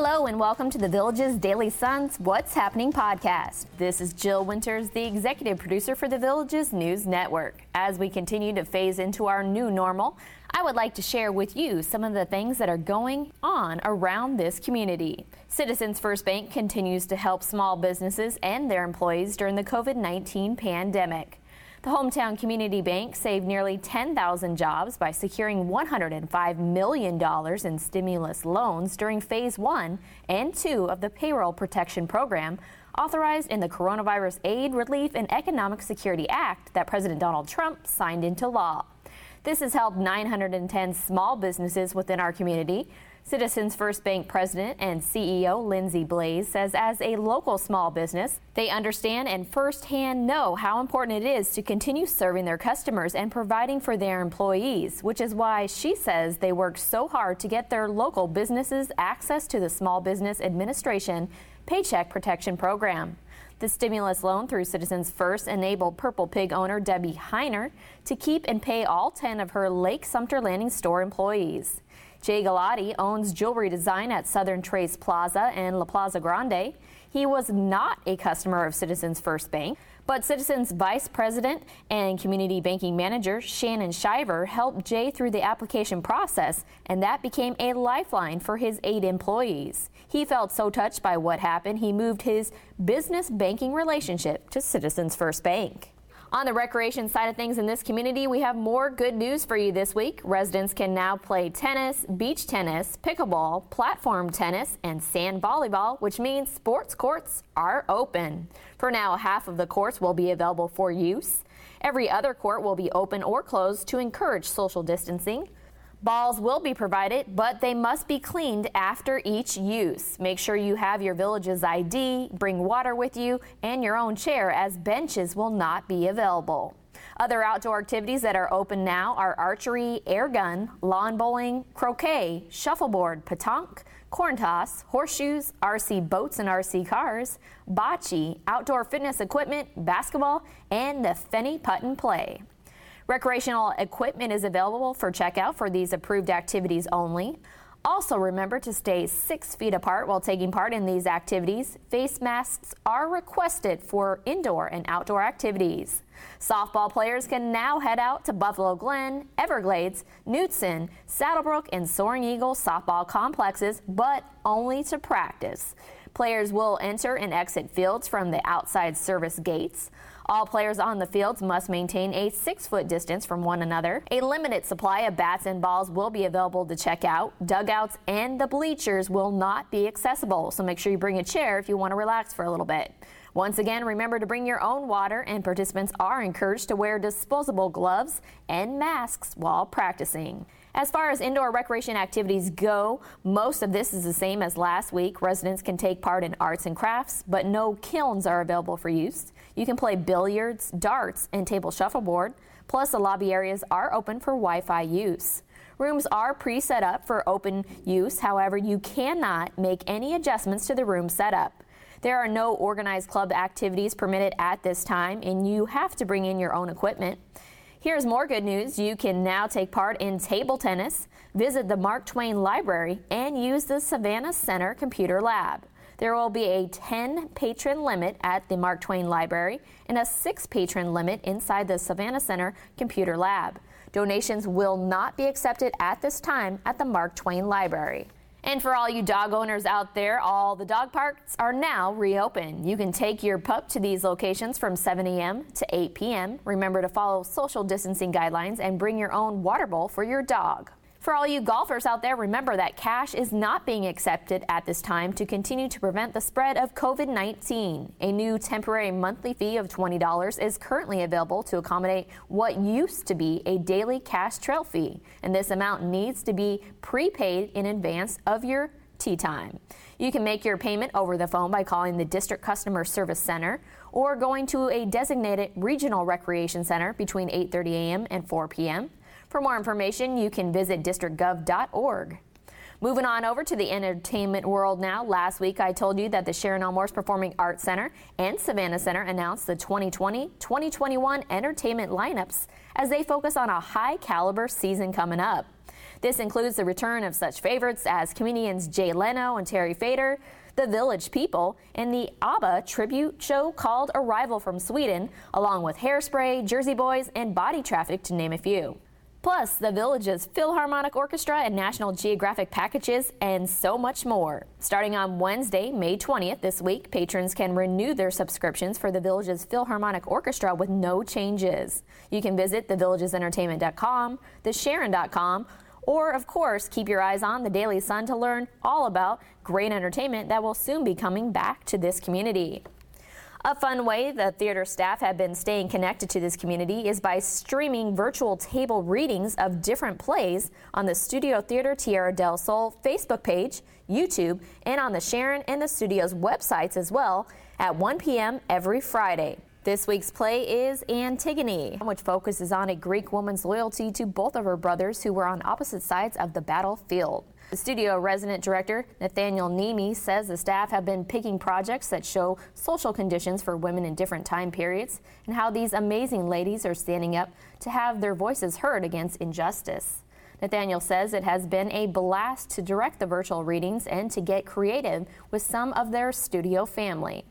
Hello and welcome to the Villages Daily Sun's What's Happening podcast. This is Jill Winters, the executive producer for the Villages News Network. As we continue to phase into our new normal, I would like to share with you some of the things that are going on around this community. Citizens First Bank continues to help small businesses and their employees during the COVID 19 pandemic. The hometown community bank saved nearly 10,000 jobs by securing $105 million in stimulus loans during phase one and two of the payroll protection program authorized in the Coronavirus Aid, Relief, and Economic Security Act that President Donald Trump signed into law. This has helped 910 small businesses within our community Citizens First Bank President and CEO Lindsay Blaze says as a local small business, they understand and firsthand know how important it is to continue serving their customers and providing for their employees, which is why she says they work so hard to get their local businesses access to the Small Business Administration Paycheck Protection Program. The stimulus loan through Citizens First enabled Purple Pig owner Debbie Heiner to keep and pay all 10 of her Lake Sumter Landing store employees. Jay Galati owns jewelry design at Southern Trace Plaza and La Plaza Grande. He was not a customer of Citizens First Bank, but Citizens Vice President and Community Banking Manager Shannon Shiver helped Jay through the application process, and that became a lifeline for his eight employees. He felt so touched by what happened, he moved his business banking relationship to Citizens First Bank. On the recreation side of things in this community, we have more good news for you this week. Residents can now play tennis, beach tennis, pickleball, platform tennis, and sand volleyball, which means sports courts are open. For now, half of the courts will be available for use. Every other court will be open or closed to encourage social distancing. Balls will be provided, but they must be cleaned after each use. Make sure you have your village's ID, bring water with you, and your own chair as benches will not be available. Other outdoor activities that are open now are archery, air gun, lawn bowling, croquet, shuffleboard, petanque, corn toss, horseshoes, RC boats and RC cars, bocce, outdoor fitness equipment, basketball, and the Fenney Putt and Play. Recreational equipment is available for checkout for these approved activities only. Also, remember to stay six feet apart while taking part in these activities. Face masks are requested for indoor and outdoor activities. Softball players can now head out to Buffalo Glen, Everglades, Knutson, Saddlebrook, and Soaring Eagle softball complexes, but only to practice. Players will enter and exit fields from the outside service gates. All players on the fields must maintain a six foot distance from one another. A limited supply of bats and balls will be available to check out. Dugouts and the bleachers will not be accessible, so make sure you bring a chair if you want to relax for a little bit. Once again, remember to bring your own water, and participants are encouraged to wear disposable gloves and masks while practicing. As far as indoor recreation activities go, most of this is the same as last week. Residents can take part in arts and crafts, but no kilns are available for use. You can play billiards, darts, and table shuffleboard. Plus, the lobby areas are open for Wi Fi use. Rooms are pre set up for open use, however, you cannot make any adjustments to the room setup. There are no organized club activities permitted at this time, and you have to bring in your own equipment. Here's more good news. You can now take part in table tennis, visit the Mark Twain Library, and use the Savannah Center Computer Lab. There will be a 10 patron limit at the Mark Twain Library and a 6 patron limit inside the Savannah Center Computer Lab. Donations will not be accepted at this time at the Mark Twain Library. And for all you dog owners out there, all the dog parks are now reopened. You can take your pup to these locations from 7 a.m. to 8 p.m. Remember to follow social distancing guidelines and bring your own water bowl for your dog. For all you golfers out there, remember that cash is not being accepted at this time to continue to prevent the spread of COVID 19. A new temporary monthly fee of $20 is currently available to accommodate what used to be a daily cash trail fee, and this amount needs to be prepaid in advance of your tee time. You can make your payment over the phone by calling the District Customer Service Center or going to a designated regional recreation center between 8:30 a.m. and 4 p.m. For more information, you can visit districtgov.org. Moving on over to the entertainment world now. Last week, I told you that the Sharon L. Morse Performing Arts Center and Savannah Center announced the 2020 2021 entertainment lineups as they focus on a high caliber season coming up. This includes the return of such favorites as comedians Jay Leno and Terry Fator, the Village People, and the ABBA tribute show called Arrival from Sweden, along with Hairspray, Jersey Boys, and Body Traffic, to name a few. Plus, the Village's Philharmonic Orchestra and National Geographic packages, and so much more. Starting on Wednesday, May 20th this week, patrons can renew their subscriptions for the Village's Philharmonic Orchestra with no changes. You can visit thevillagesentertainment.com, thesharon.com, or, of course, keep your eyes on the Daily Sun to learn all about great entertainment that will soon be coming back to this community. A fun way the theater staff have been staying connected to this community is by streaming virtual table readings of different plays on the Studio Theater Tierra del Sol Facebook page, YouTube, and on the Sharon and the studio's websites as well at 1 p.m. every Friday. This week's play is Antigone, which focuses on a Greek woman's loyalty to both of her brothers who were on opposite sides of the battlefield. The studio resident director, Nathaniel Nemi, says the staff have been picking projects that show social conditions for women in different time periods and how these amazing ladies are standing up to have their voices heard against injustice. Nathaniel says it has been a blast to direct the virtual readings and to get creative with some of their studio family.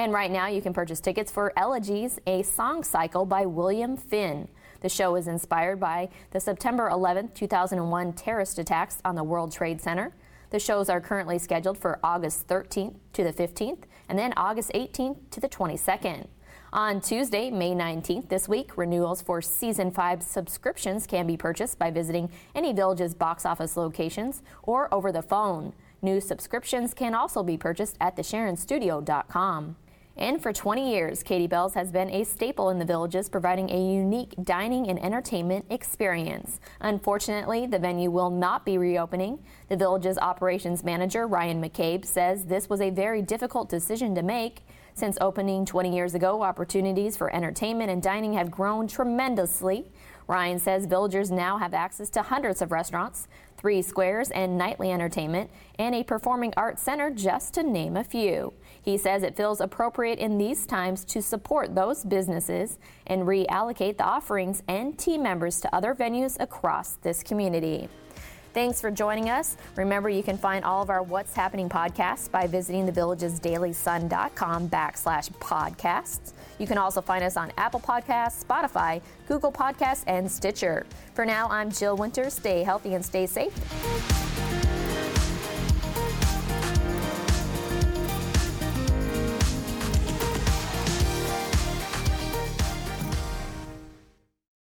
And right now, you can purchase tickets for Elegies, a song cycle by William Finn. The show is inspired by the September 11, 2001 terrorist attacks on the World Trade Center. The shows are currently scheduled for August 13th to the 15th and then August 18th to the 22nd. On Tuesday, May 19th this week, renewals for season 5 subscriptions can be purchased by visiting any Village's box office locations or over the phone. New subscriptions can also be purchased at thesharonstudio.com. And for 20 years, Katie Belle's has been a staple in the villages, providing a unique dining and entertainment experience. Unfortunately, the venue will not be reopening. The village's operations manager, Ryan McCabe, says this was a very difficult decision to make. Since opening 20 years ago, opportunities for entertainment and dining have grown tremendously. Ryan says villagers now have access to hundreds of restaurants, three squares, and nightly entertainment, and a performing arts center, just to name a few. He says it feels appropriate in these times to support those businesses and reallocate the offerings and team members to other venues across this community. Thanks for joining us. Remember, you can find all of our What's Happening podcasts by visiting thevillagesdailysun.com backslash podcasts. You can also find us on Apple Podcasts, Spotify, Google Podcasts, and Stitcher. For now, I'm Jill Winters. Stay healthy and stay safe.